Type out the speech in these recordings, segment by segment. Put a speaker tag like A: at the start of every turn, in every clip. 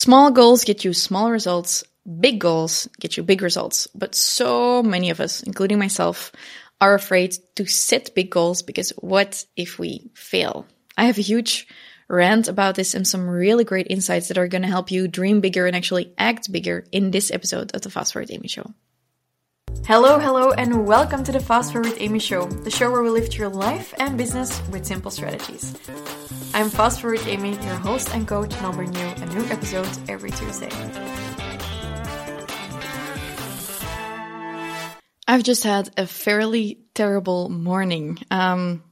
A: Small goals get you small results, big goals get you big results. But so many of us, including myself, are afraid to set big goals because what if we fail? I have a huge rant about this and some really great insights that are going to help you dream bigger and actually act bigger in this episode of the Fast Forward Amy Show. Hello, hello, and welcome to the Fast Forward Amy Show, the show where we lift your life and business with simple strategies. I'm Fast Forward Amy, your host and coach, and I'll bring you a new episode every Tuesday. I've just had a fairly terrible morning. Um,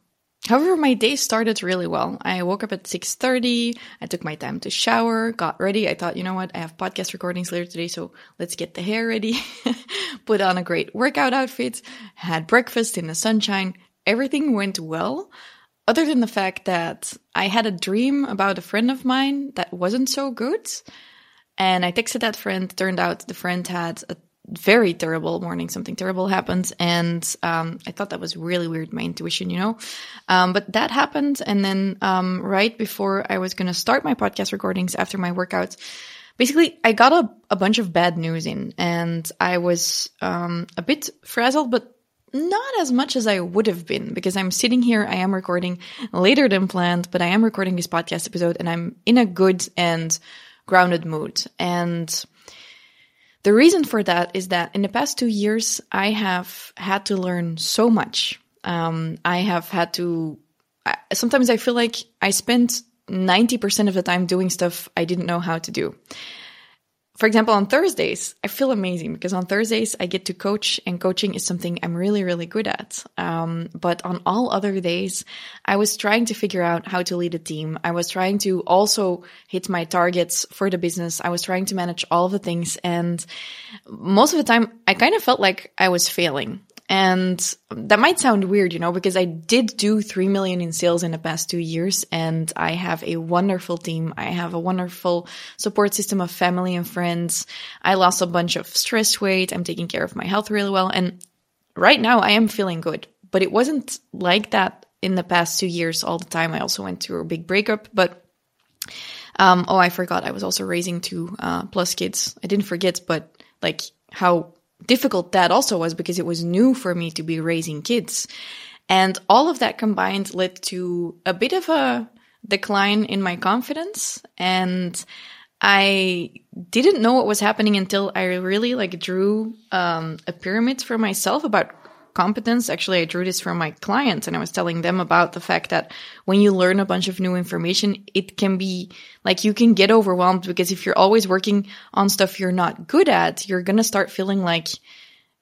A: However, my day started really well. I woke up at 6:30. I took my time to shower, got ready. I thought, you know what? I have podcast recordings later today, so let's get the hair ready. Put on a great workout outfit, had breakfast in the sunshine. Everything went well, other than the fact that I had a dream about a friend of mine that wasn't so good. And I texted that friend. Turned out the friend had a very terrible morning. Something terrible happened. And um, I thought that was really weird, my intuition, you know? Um, but that happened. And then um, right before I was going to start my podcast recordings after my workouts, basically I got a, a bunch of bad news in and I was um, a bit frazzled, but not as much as I would have been because I'm sitting here. I am recording later than planned, but I am recording this podcast episode and I'm in a good and grounded mood. And the reason for that is that in the past two years, I have had to learn so much. Um, I have had to, sometimes I feel like I spent 90% of the time doing stuff I didn't know how to do for example, on Thursdays, I feel amazing because on Thursdays I get to coach, and coaching is something I'm really, really good at. Um, but on all other days, I was trying to figure out how to lead a team. I was trying to also hit my targets for the business. I was trying to manage all of the things. And most of the time, I kind of felt like I was failing. And that might sound weird, you know, because I did do 3 million in sales in the past two years and I have a wonderful team. I have a wonderful support system of family and friends. I lost a bunch of stress weight. I'm taking care of my health really well. And right now I am feeling good, but it wasn't like that in the past two years all the time. I also went through a big breakup, but um, oh, I forgot. I was also raising two uh, plus kids. I didn't forget, but like how difficult that also was because it was new for me to be raising kids. And all of that combined led to a bit of a decline in my confidence. And I didn't know what was happening until I really like drew um, a pyramid for myself about competence. Actually, I drew this from my clients and I was telling them about the fact that when you learn a bunch of new information, it can be like you can get overwhelmed because if you're always working on stuff you're not good at, you're going to start feeling like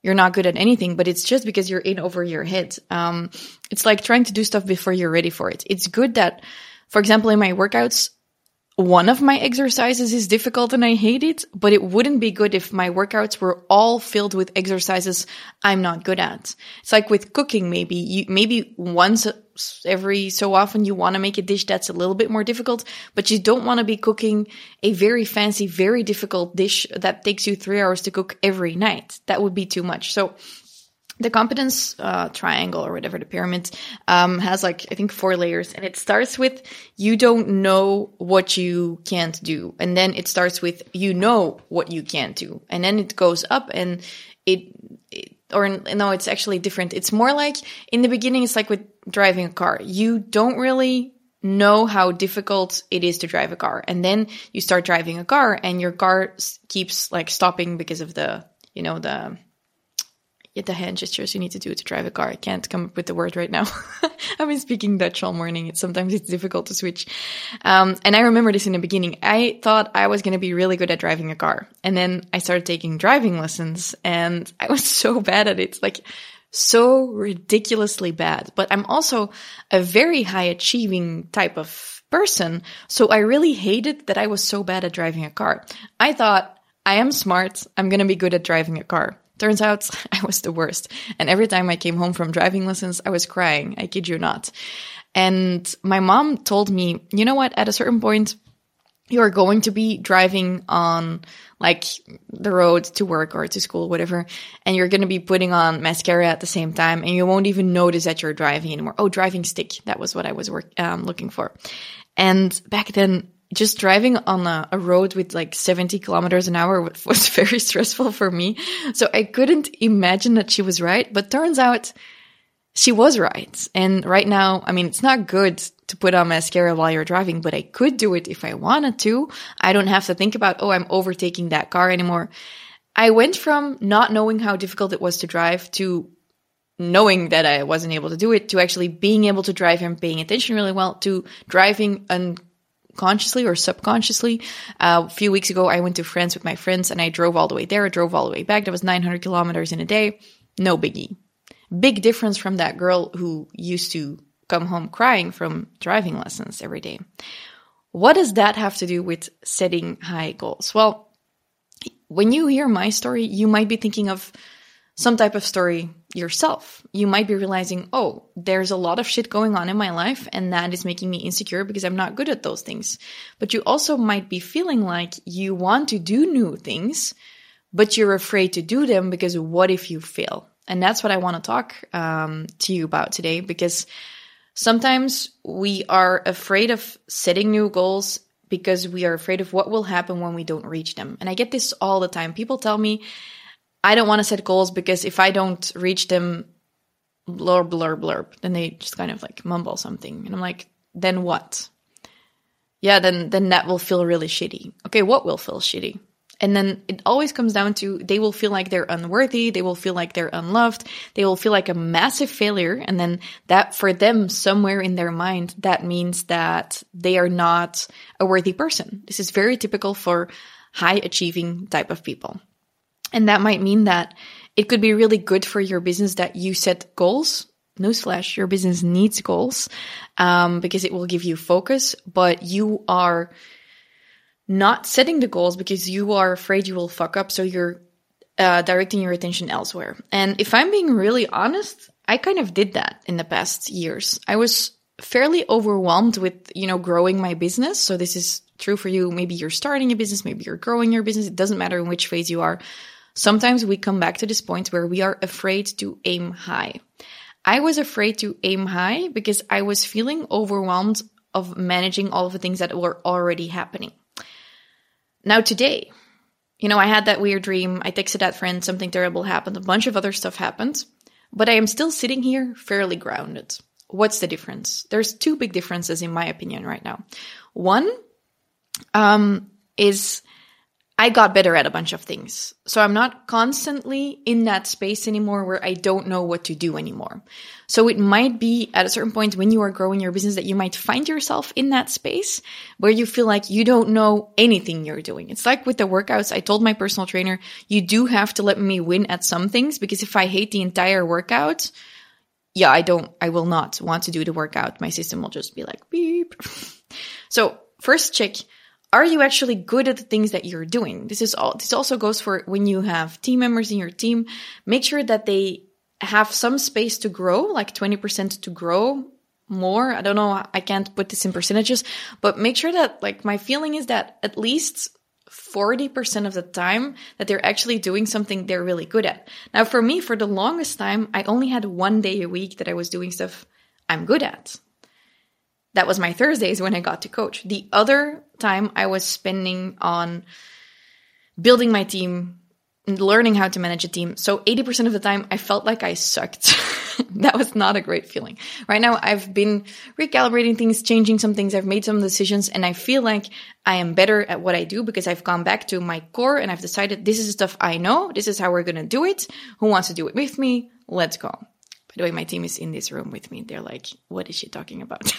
A: you're not good at anything, but it's just because you're in over your head. Um, it's like trying to do stuff before you're ready for it. It's good that, for example, in my workouts, one of my exercises is difficult and I hate it, but it wouldn't be good if my workouts were all filled with exercises I'm not good at. It's like with cooking, maybe you, maybe once every so often you want to make a dish that's a little bit more difficult, but you don't want to be cooking a very fancy, very difficult dish that takes you three hours to cook every night. That would be too much. So the competence uh, triangle or whatever the pyramid um, has like i think four layers and it starts with you don't know what you can't do and then it starts with you know what you can't do and then it goes up and it, it or no it's actually different. It's more like in the beginning it's like with driving a car. You don't really know how difficult it is to drive a car and then you start driving a car and your car keeps like stopping because of the you know the the hand gestures you need to do to drive a car. I can't come up with the word right now. I've been speaking Dutch all morning. It's sometimes it's difficult to switch. Um, and I remember this in the beginning. I thought I was going to be really good at driving a car. And then I started taking driving lessons and I was so bad at it. Like so ridiculously bad. But I'm also a very high achieving type of person. So I really hated that I was so bad at driving a car. I thought I am smart. I'm going to be good at driving a car. Turns out I was the worst. And every time I came home from driving lessons, I was crying. I kid you not. And my mom told me, you know what? At a certain point, you are going to be driving on like the road to work or to school, whatever, and you're going to be putting on mascara at the same time, and you won't even notice that you're driving anymore. Oh, driving stick. That was what I was work, um, looking for. And back then, just driving on a, a, road with like 70 kilometers an hour was very stressful for me. So I couldn't imagine that she was right, but turns out she was right. And right now, I mean, it's not good to put on mascara while you're driving, but I could do it if I wanted to. I don't have to think about, oh, I'm overtaking that car anymore. I went from not knowing how difficult it was to drive to knowing that I wasn't able to do it to actually being able to drive and paying attention really well to driving unconsciously or subconsciously. Uh, a few weeks ago, I went to France with my friends and I drove all the way there. I drove all the way back. That was 900 kilometers in a day. No biggie. Big difference from that girl who used to come home crying from driving lessons every day. What does that have to do with setting high goals? Well, when you hear my story, you might be thinking of some type of story yourself. You might be realizing, oh, there's a lot of shit going on in my life, and that is making me insecure because I'm not good at those things. But you also might be feeling like you want to do new things, but you're afraid to do them because what if you fail? And that's what I want to talk um, to you about today because sometimes we are afraid of setting new goals because we are afraid of what will happen when we don't reach them. And I get this all the time. People tell me, I don't want to set goals because if I don't reach them, blurb, blurb, blurb, then they just kind of like mumble something. And I'm like, then what? Yeah, then, then that will feel really shitty. Okay, what will feel shitty? And then it always comes down to they will feel like they're unworthy, they will feel like they're unloved, they will feel like a massive failure. And then that for them, somewhere in their mind, that means that they are not a worthy person. This is very typical for high achieving type of people. And that might mean that it could be really good for your business that you set goals. No Newsflash, your business needs goals um, because it will give you focus, but you are not setting the goals because you are afraid you will fuck up. So you're uh, directing your attention elsewhere. And if I'm being really honest, I kind of did that in the past years. I was fairly overwhelmed with, you know, growing my business. So this is true for you. Maybe you're starting a business, maybe you're growing your business. It doesn't matter in which phase you are. Sometimes we come back to this point where we are afraid to aim high. I was afraid to aim high because I was feeling overwhelmed of managing all of the things that were already happening. Now, today, you know, I had that weird dream. I texted that friend, something terrible happened, a bunch of other stuff happened, but I am still sitting here fairly grounded. What's the difference? There's two big differences, in my opinion, right now. One um, is I got better at a bunch of things. So I'm not constantly in that space anymore where I don't know what to do anymore. So it might be at a certain point when you are growing your business that you might find yourself in that space where you feel like you don't know anything you're doing. It's like with the workouts. I told my personal trainer, you do have to let me win at some things because if I hate the entire workout, yeah, I don't, I will not want to do the workout. My system will just be like beep. so first check are you actually good at the things that you're doing? This is all, this also goes for when you have team members in your team. Make sure that they have some space to grow, like 20% to grow more. I don't know. I can't put this in percentages, but make sure that like my feeling is that at least 40% of the time that they're actually doing something they're really good at. Now, for me, for the longest time, I only had one day a week that I was doing stuff I'm good at. That was my Thursdays when I got to coach. The other time I was spending on building my team, learning how to manage a team. So 80% of the time I felt like I sucked. that was not a great feeling. Right now I've been recalibrating things, changing some things. I've made some decisions and I feel like I am better at what I do because I've gone back to my core and I've decided this is stuff I know. This is how we're going to do it. Who wants to do it with me? Let's go. By the way, my team is in this room with me. They're like, what is she talking about?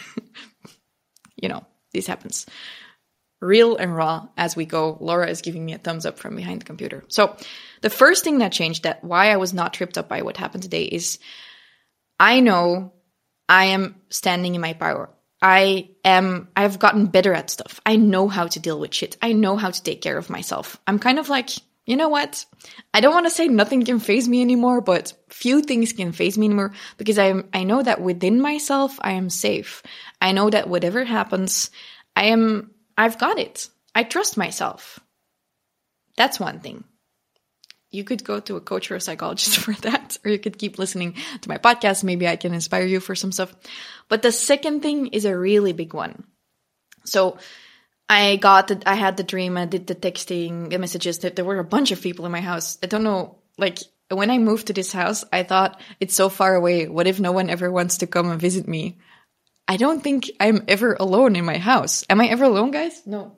A: you know, this happens. Real and raw as we go. Laura is giving me a thumbs up from behind the computer. So the first thing that changed that why I was not tripped up by what happened today is I know I am standing in my power. I am, I've gotten better at stuff. I know how to deal with shit. I know how to take care of myself. I'm kind of like, you know what? I don't want to say nothing can faze me anymore, but few things can faze me anymore because I I know that within myself I am safe. I know that whatever happens, I am I've got it. I trust myself. That's one thing. You could go to a coach or a psychologist for that, or you could keep listening to my podcast. Maybe I can inspire you for some stuff. But the second thing is a really big one. So I got the, I had the dream, I did the texting, the messages, that there were a bunch of people in my house. I don't know, like, when I moved to this house, I thought it's so far away. What if no one ever wants to come and visit me? I don't think I'm ever alone in my house. Am I ever alone, guys? No.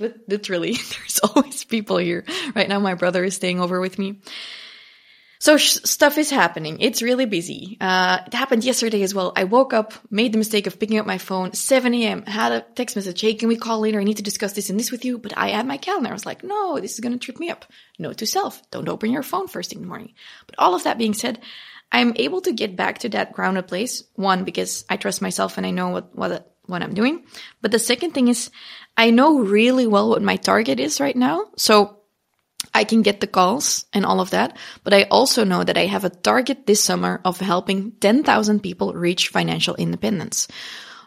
A: Literally, there's always people here. Right now, my brother is staying over with me. So sh- stuff is happening. It's really busy. Uh, it happened yesterday as well. I woke up, made the mistake of picking up my phone, 7 a.m., had a text message. Hey, can we call later? I need to discuss this and this with you. But I had my calendar. I was like, no, this is going to trip me up. Note to self. Don't open your phone first thing in the morning. But all of that being said, I'm able to get back to that grounded place. One, because I trust myself and I know what, what, what I'm doing. But the second thing is I know really well what my target is right now. So I can get the calls and all of that, but I also know that I have a target this summer of helping 10,000 people reach financial independence.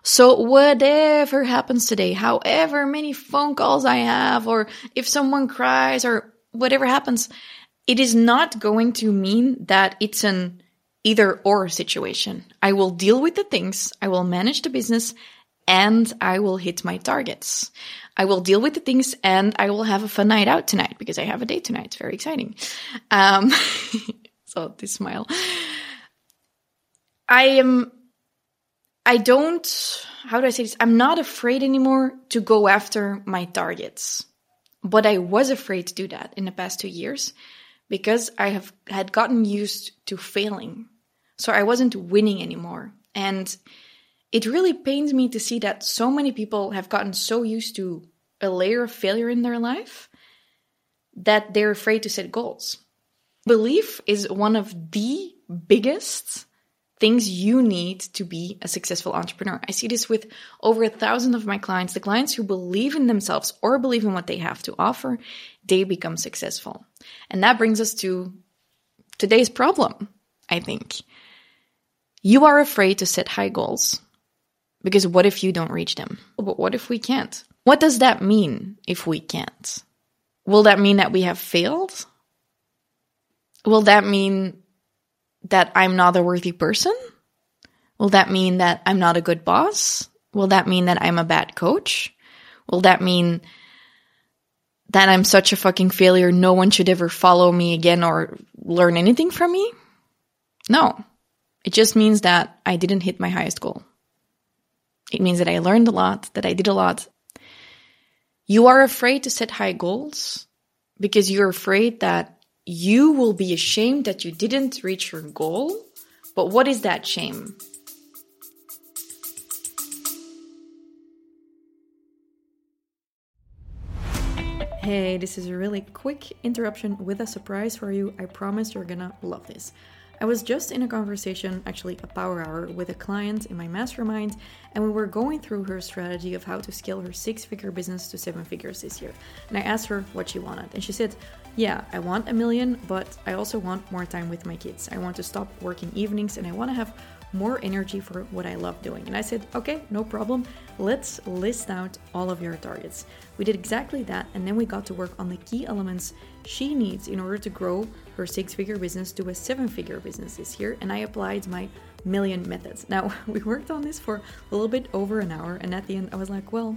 A: So whatever happens today, however many phone calls I have, or if someone cries or whatever happens, it is not going to mean that it's an either or situation. I will deal with the things, I will manage the business, and I will hit my targets. I will deal with the things and I will have a fun night out tonight because I have a date tonight. It's very exciting. Um, so this smile. I am, I don't, how do I say this? I'm not afraid anymore to go after my targets. But I was afraid to do that in the past two years because I have had gotten used to failing. So I wasn't winning anymore. And it really pains me to see that so many people have gotten so used to a layer of failure in their life that they're afraid to set goals. Belief is one of the biggest things you need to be a successful entrepreneur. I see this with over a thousand of my clients. The clients who believe in themselves or believe in what they have to offer, they become successful. And that brings us to today's problem, I think. You are afraid to set high goals because what if you don't reach them? But what if we can't? What does that mean if we can't? Will that mean that we have failed? Will that mean that I'm not a worthy person? Will that mean that I'm not a good boss? Will that mean that I'm a bad coach? Will that mean that I'm such a fucking failure, no one should ever follow me again or learn anything from me? No. It just means that I didn't hit my highest goal. It means that I learned a lot, that I did a lot. You are afraid to set high goals because you're afraid that you will be ashamed that you didn't reach your goal. But what is that shame? Hey, this is a really quick interruption with a surprise for you. I promise you're gonna love this. I was just in a conversation, actually a power hour, with a client in my mastermind, and we were going through her strategy of how to scale her six figure business to seven figures this year. And I asked her what she wanted, and she said, Yeah, I want a million, but I also want more time with my kids. I want to stop working evenings and I want to have more energy for what I love doing. And I said, okay, no problem. Let's list out all of your targets. We did exactly that, and then we got to work on the key elements she needs in order to grow her six figure business to a seven figure business this year. And I applied my million methods. Now, we worked on this for a little bit over an hour, and at the end, I was like, well,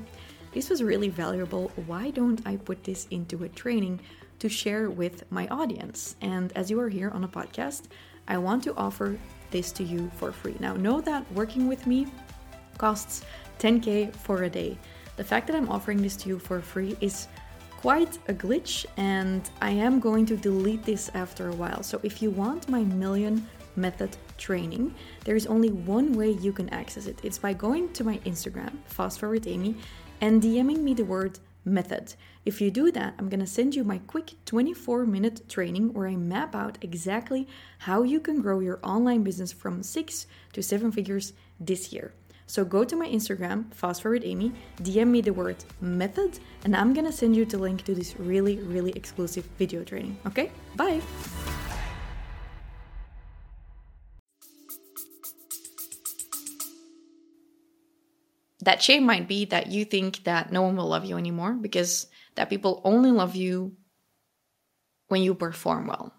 A: this was really valuable. Why don't I put this into a training to share with my audience? And as you are here on a podcast, I want to offer this to you for free. Now, know that working with me costs 10k for a day. The fact that I'm offering this to you for free is quite a glitch, and I am going to delete this after a while. So, if you want my million method training, there is only one way you can access it. It's by going to my Instagram, fast forward Amy, and DMing me the word method. If you do that, I'm gonna send you my quick 24 minute training where I map out exactly how you can grow your online business from six to seven figures this year. So go to my Instagram, fast forward Amy, DM me the word method, and I'm gonna send you the link to this really, really exclusive video training. Okay? Bye! That shame might be that you think that no one will love you anymore because that people only love you when you perform well.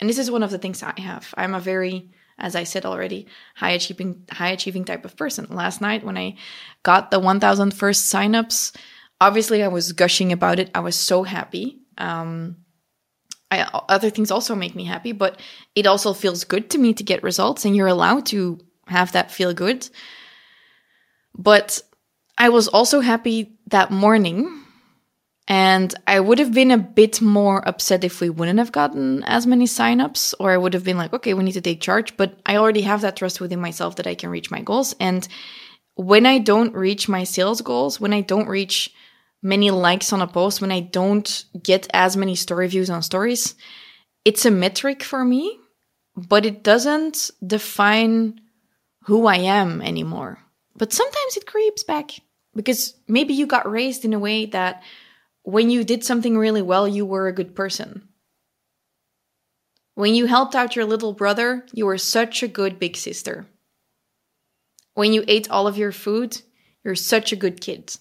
A: And this is one of the things I have. I'm a very, as I said already, high achieving, high achieving type of person. Last night when I got the 1000 first signups Obviously, I was gushing about it. I was so happy. Um, I, other things also make me happy, but it also feels good to me to get results, and you're allowed to have that feel good. But I was also happy that morning and I would have been a bit more upset if we wouldn't have gotten as many signups, or I would have been like, okay, we need to take charge. But I already have that trust within myself that I can reach my goals. And when I don't reach my sales goals, when I don't reach many likes on a post, when I don't get as many story views on stories, it's a metric for me, but it doesn't define who I am anymore. But sometimes it creeps back because maybe you got raised in a way that when you did something really well, you were a good person. When you helped out your little brother, you were such a good big sister. When you ate all of your food, you're such a good kid.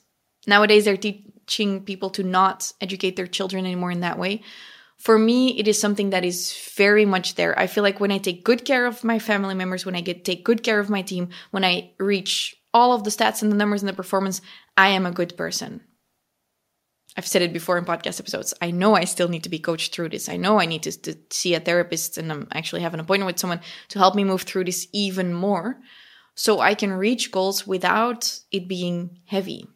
A: Nowadays, they're teaching people to not educate their children anymore in that way. For me, it is something that is very much there. I feel like when I take good care of my family members, when I get take good care of my team, when I reach all of the stats and the numbers and the performance, I am a good person. I've said it before in podcast episodes. I know I still need to be coached through this. I know I need to, to see a therapist and I'm actually have an appointment with someone to help me move through this even more so I can reach goals without it being heavy.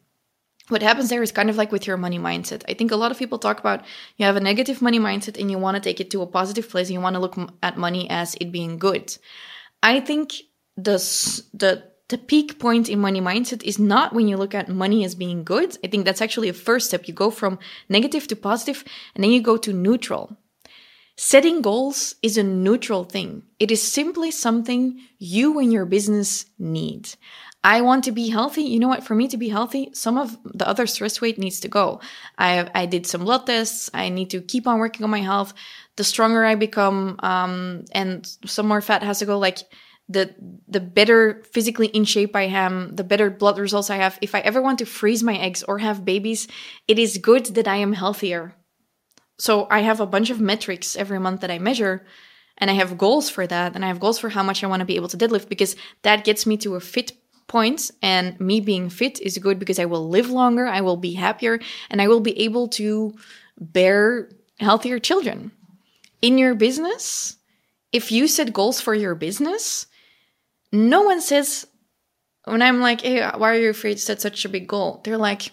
A: What happens there is kind of like with your money mindset. I think a lot of people talk about you have a negative money mindset and you want to take it to a positive place and you want to look at money as it being good. I think the the the peak point in money mindset is not when you look at money as being good. I think that's actually a first step. You go from negative to positive and then you go to neutral. Setting goals is a neutral thing. It is simply something you and your business need. I want to be healthy. You know what? For me to be healthy, some of the other stress weight needs to go. I I did some blood tests. I need to keep on working on my health. The stronger I become, um, and some more fat has to go. Like the the better physically in shape I am, the better blood results I have. If I ever want to freeze my eggs or have babies, it is good that I am healthier. So I have a bunch of metrics every month that I measure and I have goals for that and I have goals for how much I want to be able to deadlift because that gets me to a fit point and me being fit is good because I will live longer, I will be happier and I will be able to bear healthier children. In your business, if you set goals for your business, no one says when I'm like, hey, why are you afraid to set such a big goal? They're like,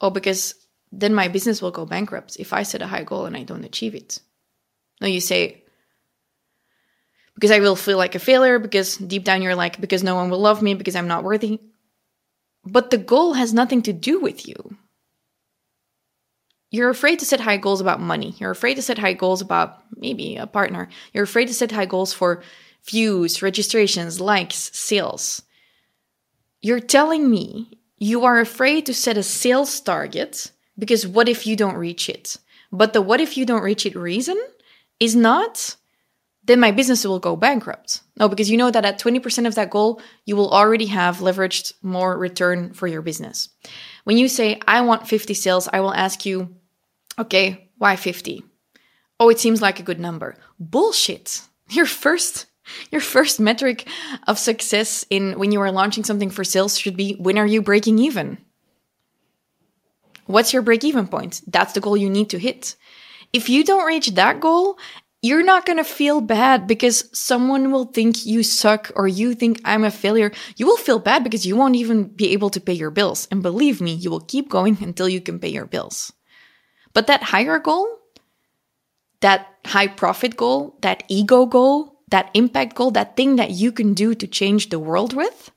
A: oh, because then my business will go bankrupt if I set a high goal and I don't achieve it. No, you say, because I will feel like a failure, because deep down you're like, because no one will love me, because I'm not worthy. But the goal has nothing to do with you. You're afraid to set high goals about money. You're afraid to set high goals about maybe a partner. You're afraid to set high goals for views, registrations, likes, sales. You're telling me you are afraid to set a sales target because what if you don't reach it? But the what if you don't reach it reason is not, then my business will go bankrupt. No, because you know that at 20% of that goal, you will already have leveraged more return for your business. When you say, I want 50 sales, I will ask you, okay, why 50? Oh, it seems like a good number. Bullshit. Your first your first metric of success in when you are launching something for sales should be when are you breaking even? What's your break even point? That's the goal you need to hit. If you don't reach that goal, you're not going to feel bad because someone will think you suck or you think I'm a failure. You will feel bad because you won't even be able to pay your bills. And believe me, you will keep going until you can pay your bills. But that higher goal, that high profit goal, that ego goal, that impact goal, that thing that you can do to change the world with,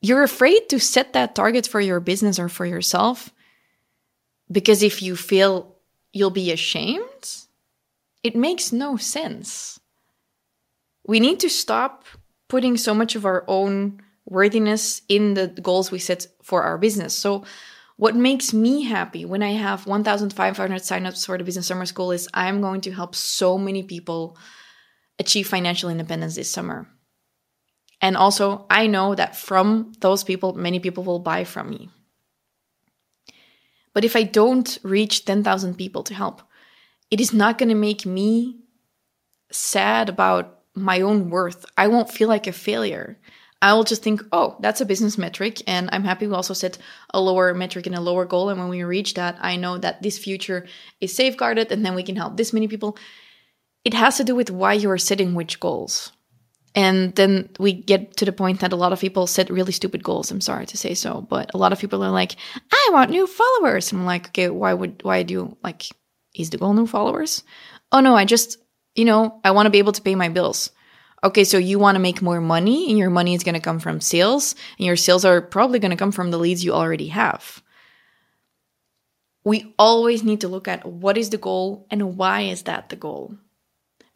A: you're afraid to set that target for your business or for yourself because if you feel you'll be ashamed, it makes no sense. We need to stop putting so much of our own worthiness in the goals we set for our business. So, what makes me happy when I have 1,500 signups for the Business Summer School is I'm going to help so many people achieve financial independence this summer. And also, I know that from those people, many people will buy from me. But if I don't reach 10,000 people to help, it is not going to make me sad about my own worth. I won't feel like a failure. I will just think, oh, that's a business metric. And I'm happy we also set a lower metric and a lower goal. And when we reach that, I know that this future is safeguarded and then we can help this many people. It has to do with why you are setting which goals. And then we get to the point that a lot of people set really stupid goals. I'm sorry to say so, but a lot of people are like, I want new followers. And I'm like, okay, why would, why do you like, is the goal new followers? Oh no, I just, you know, I want to be able to pay my bills. Okay, so you want to make more money and your money is going to come from sales and your sales are probably going to come from the leads you already have. We always need to look at what is the goal and why is that the goal?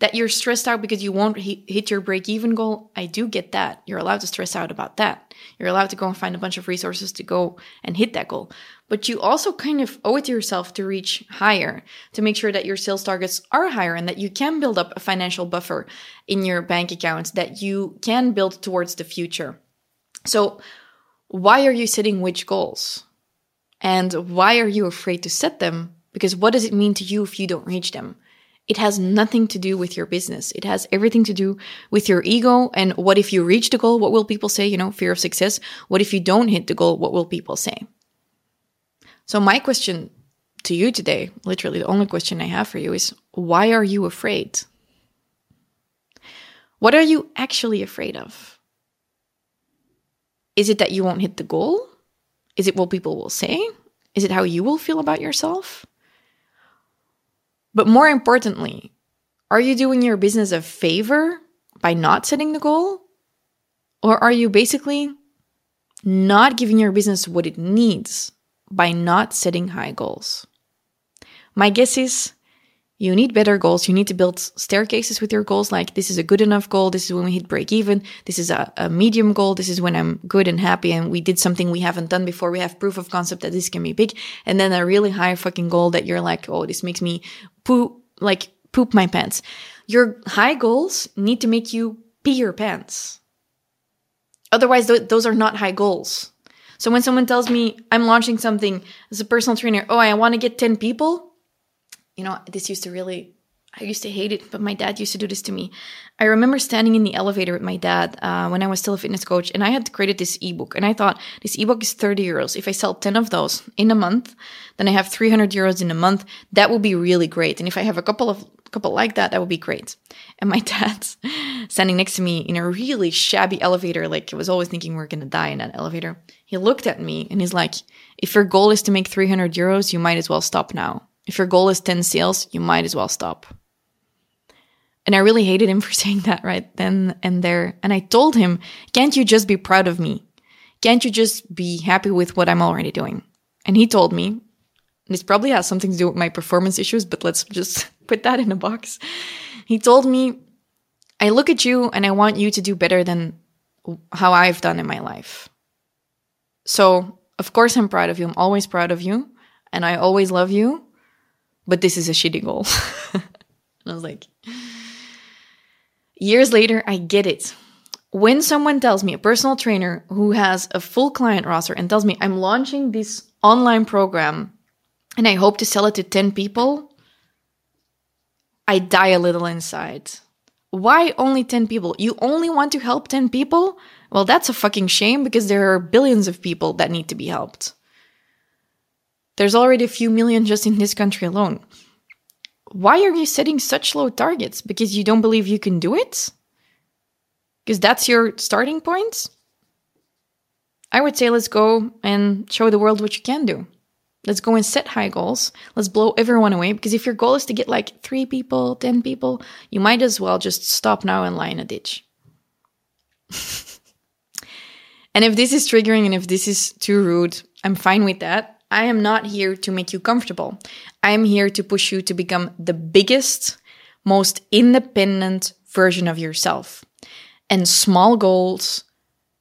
A: That you're stressed out because you won't hit your break even goal, I do get that. You're allowed to stress out about that. You're allowed to go and find a bunch of resources to go and hit that goal. But you also kind of owe it to yourself to reach higher, to make sure that your sales targets are higher and that you can build up a financial buffer in your bank account that you can build towards the future. So, why are you setting which goals? And why are you afraid to set them? Because what does it mean to you if you don't reach them? It has nothing to do with your business. It has everything to do with your ego. And what if you reach the goal? What will people say? You know, fear of success. What if you don't hit the goal? What will people say? So my question to you today, literally the only question I have for you is why are you afraid? What are you actually afraid of? Is it that you won't hit the goal? Is it what people will say? Is it how you will feel about yourself? But more importantly, are you doing your business a favor by not setting the goal? Or are you basically not giving your business what it needs by not setting high goals? My guess is you need better goals. You need to build staircases with your goals. Like, this is a good enough goal. This is when we hit break even. This is a, a, medium goal. This is when I'm good and happy and we did something we haven't done before. We have proof of concept that this can be big. And then a really high fucking goal that you're like, oh, this makes me poop, like poop my pants. Your high goals need to make you pee your pants. Otherwise, th- those are not high goals. So when someone tells me I'm launching something as a personal trainer, oh, I want to get 10 people, you know, this used to really, I used to hate it, but my dad used to do this to me. I remember standing in the elevator with my dad uh, when I was still a fitness coach, and I had created this ebook. And I thought, this ebook is 30 euros. If I sell 10 of those in a month, then I have 300 euros in a month. That would be really great. And if I have a couple of couple like that, that would be great. And my dad's standing next to me in a really shabby elevator, like I was always thinking we we're gonna die in that elevator. He looked at me and he's like, if your goal is to make 300 euros, you might as well stop now. If your goal is 10 sales, you might as well stop. And I really hated him for saying that right then and there. And I told him, can't you just be proud of me? Can't you just be happy with what I'm already doing? And he told me, this probably has something to do with my performance issues, but let's just put that in a box. He told me, I look at you and I want you to do better than how I've done in my life. So, of course, I'm proud of you. I'm always proud of you. And I always love you but this is a shitty goal. and I was like, years later, I get it. When someone tells me, a personal trainer who has a full client roster and tells me, I'm launching this online program and I hope to sell it to 10 people, I die a little inside. Why only 10 people? You only want to help 10 people? Well, that's a fucking shame because there are billions of people that need to be helped. There's already a few million just in this country alone. Why are you setting such low targets? Because you don't believe you can do it? Because that's your starting point? I would say let's go and show the world what you can do. Let's go and set high goals. Let's blow everyone away. Because if your goal is to get like three people, 10 people, you might as well just stop now and lie in a ditch. and if this is triggering and if this is too rude, I'm fine with that. I am not here to make you comfortable. I am here to push you to become the biggest, most independent version of yourself. And small goals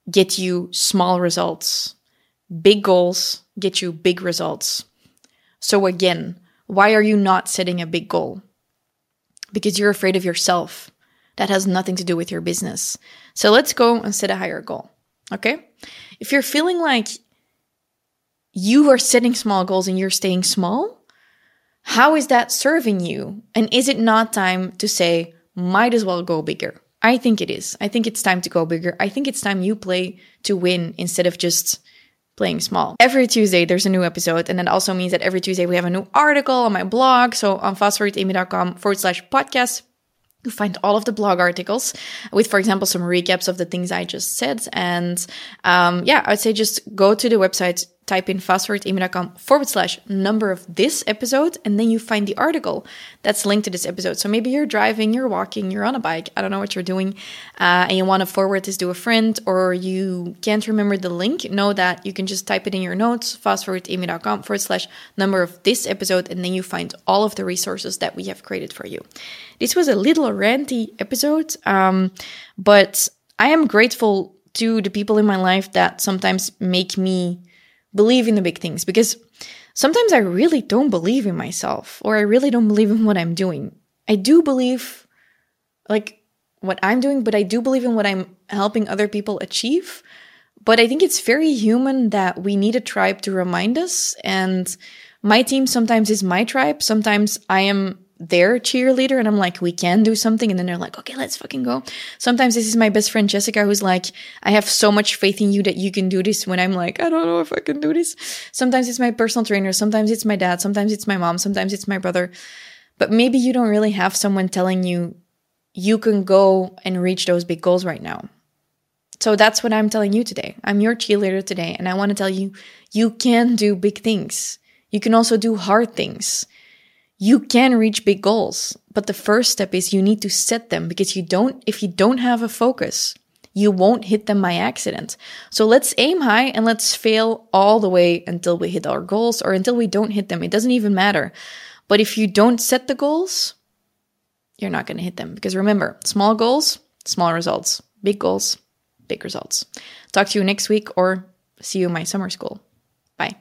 A: get you small results. Big goals get you big results. So, again, why are you not setting a big goal? Because you're afraid of yourself. That has nothing to do with your business. So, let's go and set a higher goal. Okay? If you're feeling like you are setting small goals and you're staying small, how is that serving you? And is it not time to say, might as well go bigger? I think it is. I think it's time to go bigger. I think it's time you play to win instead of just playing small. Every Tuesday, there's a new episode. And that also means that every Tuesday, we have a new article on my blog. So on fastforwardamy.com forward slash podcast, you find all of the blog articles with, for example, some recaps of the things I just said. And um, yeah, I'd say just go to the website type in fastforwardamy.com forward slash number of this episode, and then you find the article that's linked to this episode. So maybe you're driving, you're walking, you're on a bike, I don't know what you're doing, uh, and you want to forward this to a friend, or you can't remember the link, know that you can just type it in your notes, fastforwardamy.com forward slash number of this episode, and then you find all of the resources that we have created for you. This was a little ranty episode, um, but I am grateful to the people in my life that sometimes make me believe in the big things because sometimes I really don't believe in myself or I really don't believe in what I'm doing. I do believe like what I'm doing, but I do believe in what I'm helping other people achieve. But I think it's very human that we need a tribe to remind us. And my team sometimes is my tribe. Sometimes I am their cheerleader and I'm like, we can do something. And then they're like, okay, let's fucking go. Sometimes this is my best friend Jessica who's like, I have so much faith in you that you can do this when I'm like, I don't know if I can do this. Sometimes it's my personal trainer. Sometimes it's my dad. Sometimes it's my mom. Sometimes it's my brother. But maybe you don't really have someone telling you you can go and reach those big goals right now. So that's what I'm telling you today. I'm your cheerleader today. And I want to tell you, you can do big things. You can also do hard things you can reach big goals, but the first step is you need to set them because you don't, if you don't have a focus, you won't hit them by accident. So let's aim high and let's fail all the way until we hit our goals or until we don't hit them. It doesn't even matter. But if you don't set the goals, you're not going to hit them because remember, small goals, small results, big goals, big results. Talk to you next week or see you in my summer school. Bye.